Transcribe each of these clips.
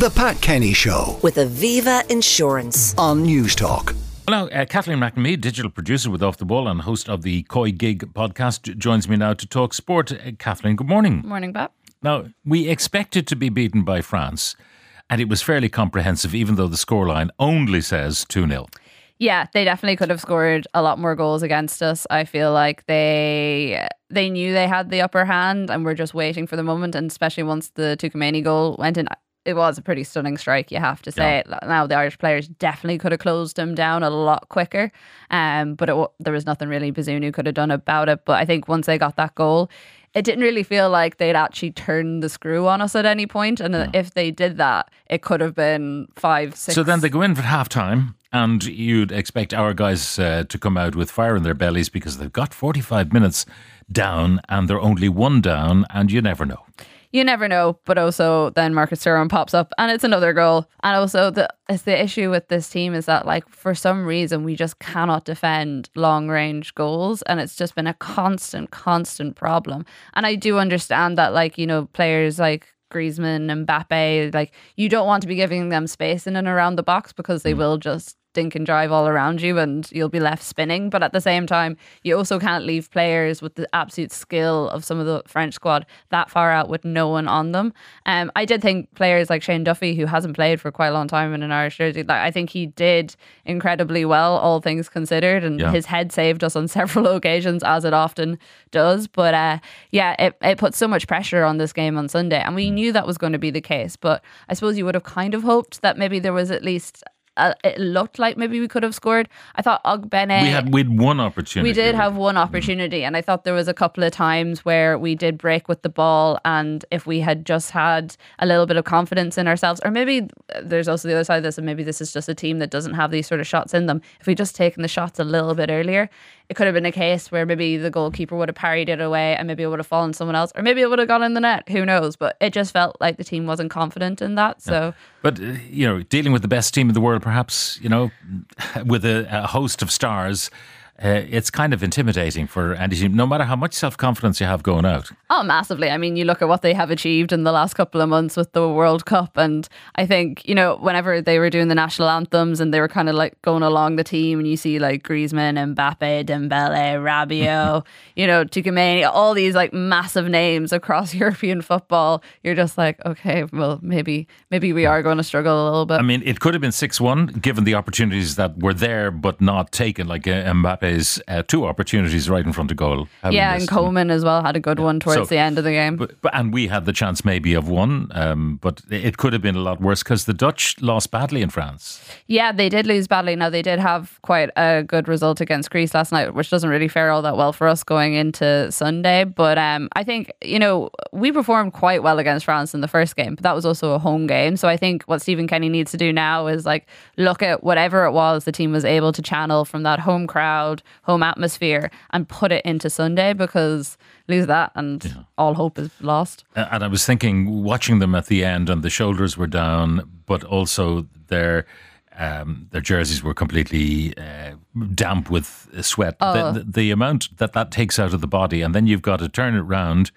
The Pat Kenny Show with Aviva Insurance. on Newstalk. Hello, uh, Kathleen McNamee, digital producer with Off the Ball and host of the COYGIG podcast, joins me now to talk sport. Uh, Kathleen, good morning. Morning, Bob. Now, we expected to be beaten by France, and it was fairly comprehensive, even though the scoreline only says 2 0. Yeah, they definitely could have scored a lot more goals against us. I feel like they they knew they had the upper hand and were just waiting for the moment. And especially once the Tchouaméni goal went in, it was a pretty stunning strike. You have to say. Now the Irish players definitely could have closed them down a lot quicker. Um, but it, there was nothing really Bazunu could have done about it. But I think once they got that goal. It didn't really feel like they'd actually turned the screw on us at any point. and uh, if they did that, it could have been five, six. So then they go in for half time, and you'd expect our guys uh, to come out with fire in their bellies because they've got 45 minutes down and they're only one down, and you never know. You never know. But also, then Marcus Thuram pops up, and it's another goal. And also, the it's the issue with this team is that like for some reason we just cannot defend long range goals, and it's just been a constant, constant problem. And I do understand that, like you know, players like. Griezmann and Mbappe, like you don't want to be giving them space in and around the box because they mm. will just dink and drive all around you and you'll be left spinning. But at the same time, you also can't leave players with the absolute skill of some of the French squad that far out with no one on them. Um, I did think players like Shane Duffy, who hasn't played for quite a long time in an Irish jersey, like, I think he did incredibly well, all things considered, and Yeah. his head saved us on several occasions, as it often does. But uh, yeah, it, it put so much pressure on this game on Sunday, and we knew that was going to be the case. But I suppose you would have kind of hoped that maybe there was at least. Uh, it looked like maybe we could have scored. I thought Ogbene. We had we'd one opportunity. We did have one opportunity, and I thought there was a couple of times where we did break with the ball, and if we had just had a little bit of confidence in ourselves, or maybe there's also the other side of this, and maybe this is just a team that doesn't have these sort of shots in them. If we just taken the shots a little bit earlier, it could have been a case where maybe the goalkeeper would have parried it away, and maybe it would have fallen someone else, or maybe it would have gone in the net. Who knows? But it just felt like the team wasn't confident in that. So But uh, you know, dealing with the best team in the world, perhaps you know, with a, a host of stars, uh, it's kind of intimidating for team, no matter how much self confidence you have going out. Oh, massively. I mean, you look at what they have achieved in the last couple of months with the World Cup. And I think, you know, whenever they were doing the national anthems and they were kind of like going along the team, and you see like Griezmann, Mbappe, Dembele, Rabiot, you know, Tchouaméni, all these like massive names across European football, you're just like, okay, well, maybe, maybe we are going to struggle a little bit. I mean, it could have been 6 1 given the opportunities that were there but not taken, like uh, Mbappe's uh, two opportunities right in front of goal. yeah, and. Coleman as well had a good one towards So- the end of the game. But, but, and we had the chance maybe of one, um, but it could have been a lot worse because the Dutch lost badly in France. Yeah, they did lose badly. Now they did have quite a good result against Greece last night, which doesn't really fare all that well for us going into Sunday. But um, I think you know we performed quite well against France in the first game, but that was also a home game. So I think what Stephen Kenny needs to do now is like look at whatever it was the team was able to channel from that home crowd, home atmosphere, and put it into Sunday because lose that and all hope is lost. And I was thinking, watching them at the end, and the shoulders were down, but also their um, their jerseys were completely uh, damp with sweat. The, the, the amount that that takes out of the body, and then you've got to turn it round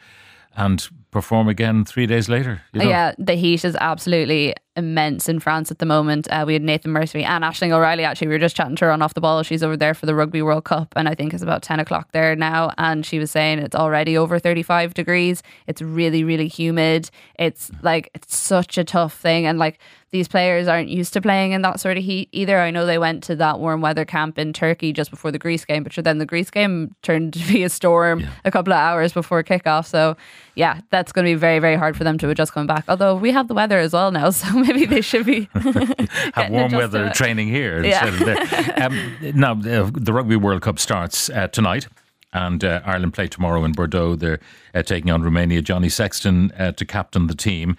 and perform again three days later. you know? Yeah, the heat is absolutely immense in France at the moment. Uh, we had Nathan Murphy and Ashling O'Reilly. Actually, we were just chatting to her on off the ball. She's over there for the Rugby World Cup, and I think it's about ten o'clock there now. And she was saying it's already over thirty-five degrees. It's really, really humid. It's like it's such a tough thing, and like these players aren't used to playing in that sort of heat either. I know they went to that warm weather camp in Turkey just before the Greece game, but sure, then the Greece game turned to be a storm a couple of hours before kickoff. So, yeah, that's going to be very, very hard for them to adjust coming back. Although we have the weather as well now, so maybe they should be have warm weather training here Yeah. of there. Um, now, the, the Rugby World Cup starts uh, tonight. And uh, Ireland play tomorrow in Bordeaux. They're uh, taking on Romania. Johnny Sexton uh, to captain the team.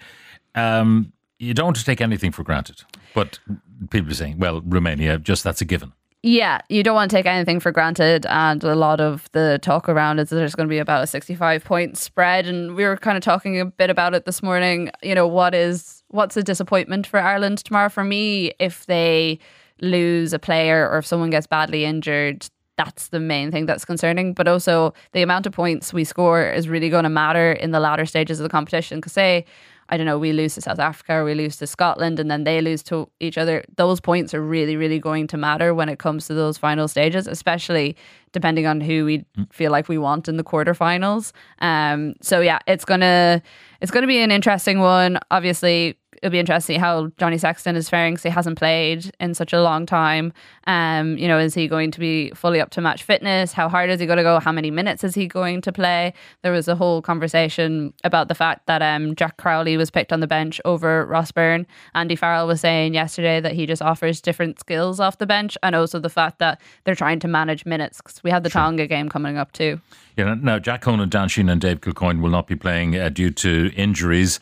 Um, you don't want to take anything for granted, but people are saying, "Well, Romania, just that's a given." Yeah, you don't want to take anything for granted. And a lot of the talk around is that there's going to be about a 65 point spread. And we were kind of talking a bit about it this morning. You know, what is, what's a disappointment for Ireland tomorrow? For me, if they lose a player or if someone gets badly injured, that's the main thing that's concerning. But also, the amount of points we score is really going to matter in the latter stages of the competition. Because, say, I don't know, we lose to South Africa or we lose to Scotland and then they lose to each other, those points are really, really going to matter when it comes to those final stages, especially depending on who we feel like we want in the quarterfinals. Um, so yeah, it's gonna it's gonna be an interesting one. Obviously, it'll be interesting how Johnny Sexton is faring because he hasn't played in such a long time. Um, you know, is he going to be fully up to match fitness? How hard is he going to go? How many minutes is he going to play? There was a whole conversation about the fact that um, Jack Crowley was picked on the bench over Ross Byrne. Andy Farrell was saying yesterday that he just offers different skills off the bench, and also the fact that they're trying to manage minutes because we have the sure. Tonga game coming up too. Yeah, now Jack Conan, Dan Sheehan, and Dave Kilcoyne will not be playing uh, due to injuries.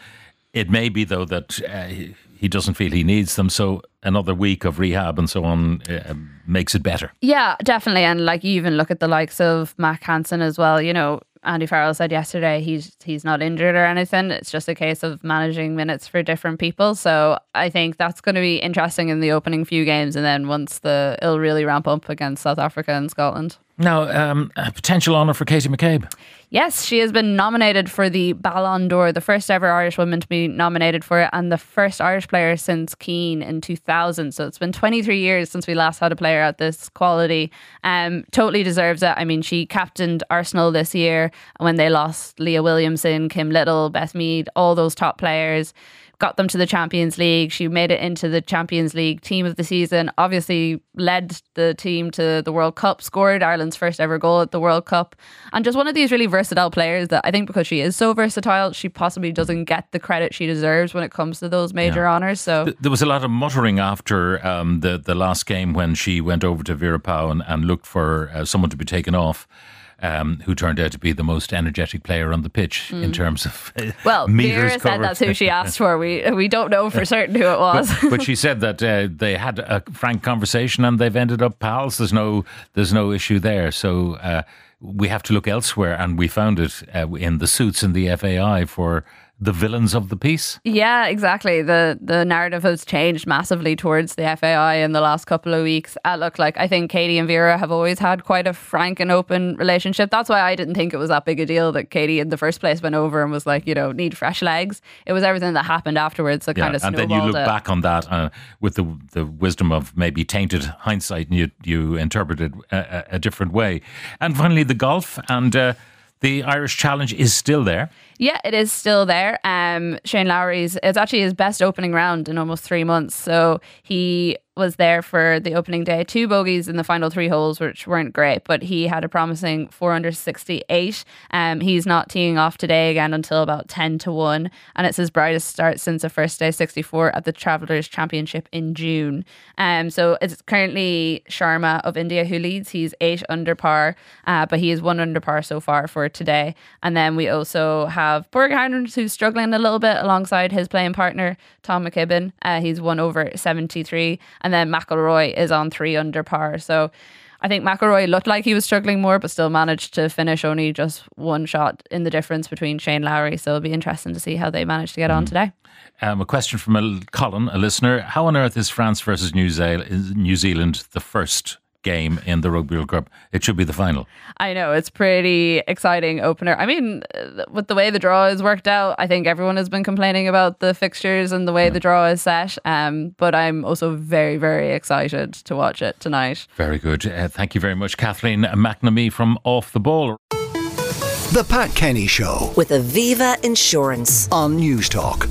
It may be, though, that uh, he doesn't feel he needs them. So another week of rehab and so on uh, makes it better. Yeah, definitely. And like you even look at the likes of Mack Hansen as well. You know, Andy Farrell said yesterday he's he's not injured or anything. It's just a case of managing minutes for different people. So I think that's going to be interesting in the opening few games, and then once the it'll really ramp up against South Africa and Scotland. Now, um, a potential honour for Katie McCabe. Yes, she has been nominated for the Ballon d'Or, the first ever Irish woman to be nominated for it, and the first Irish player since Keane in 2000. So it's been 23 years since we last had a player at this quality. Um, totally deserves it. I mean, she captained Arsenal this year and when they lost Leah Williamson, Kim Little, Beth Mead, all those top players got them to the Champions League. She made it into the Champions League team of the season. Obviously, led the team to the World Cup, scored Ireland's first ever goal at the World Cup, and just one of these really versatile players that I think because she is so versatile, she possibly doesn't get the credit she deserves when it comes to those major yeah. honours. So there was a lot of muttering after um, the the last game when she went over to Vera Pauw and, and looked for uh, someone to be taken off um, who turned out to be the most energetic player on the pitch mm. in terms of uh, well, meters Vera said that's who she asked for. We we don't know for certain who it was, but, but she said that uh, they had a frank conversation and they've ended up pals. There's no there's no issue there. So. Uh, we have to look elsewhere, and we found it uh, in the suits in the FAI for the villains of the piece. Yeah, exactly. The the narrative has changed massively towards the FAI in the last couple of weeks. Uh, look, like I think Katie and Vera have always had quite a frank and open relationship. That's why I didn't think it was that big a deal that Katie in the first place went over and was like, you know, need fresh legs. It was everything that happened afterwards that yeah, kind of and then you look it. back on that uh, with the the wisdom of maybe tainted hindsight, and you you interpret it a, a different way. And finally, the golf and. Uh, the Irish Challenge is still there. Yeah, it is still there. Um, Shane Lowry's it's actually his best opening round in almost three months. So he was there for the opening day. Two bogeys in the final three holes, which weren't great, but he had a promising 468. Um, he's not teeing off today again until about 10 to 1, and it's his brightest start since the first day 64 at the Travelers Championship in June. Um, so it's currently Sharma of India who leads. He's eight under par, uh, but he is one under par so far for today. And then we also have Borg who's struggling a little bit alongside his playing partner, Tom McKibben. Uh, he's one over 73 and then McIlroy is on three under par. So I think McIlroy looked like he was struggling more, but still managed to finish only just one shot in the difference between Shane Lowry. So it'll be interesting to see how they manage to get mm. on today. Um, a question from a Colin, a listener: How on earth is France versus New New Zealand the first game in the Rugby World Cup. It should be the final. I know it's pretty exciting opener. I mean, with the way the draw is worked out, I think everyone has been complaining about the fixtures and the way the draw is set. Um, but I'm also very, very excited to watch it tonight. Very good. Uh, thank you very much, Kathleen McNamee from Off the Ball. The Pat Kenny Show with Aviva Insurance on Newstalk.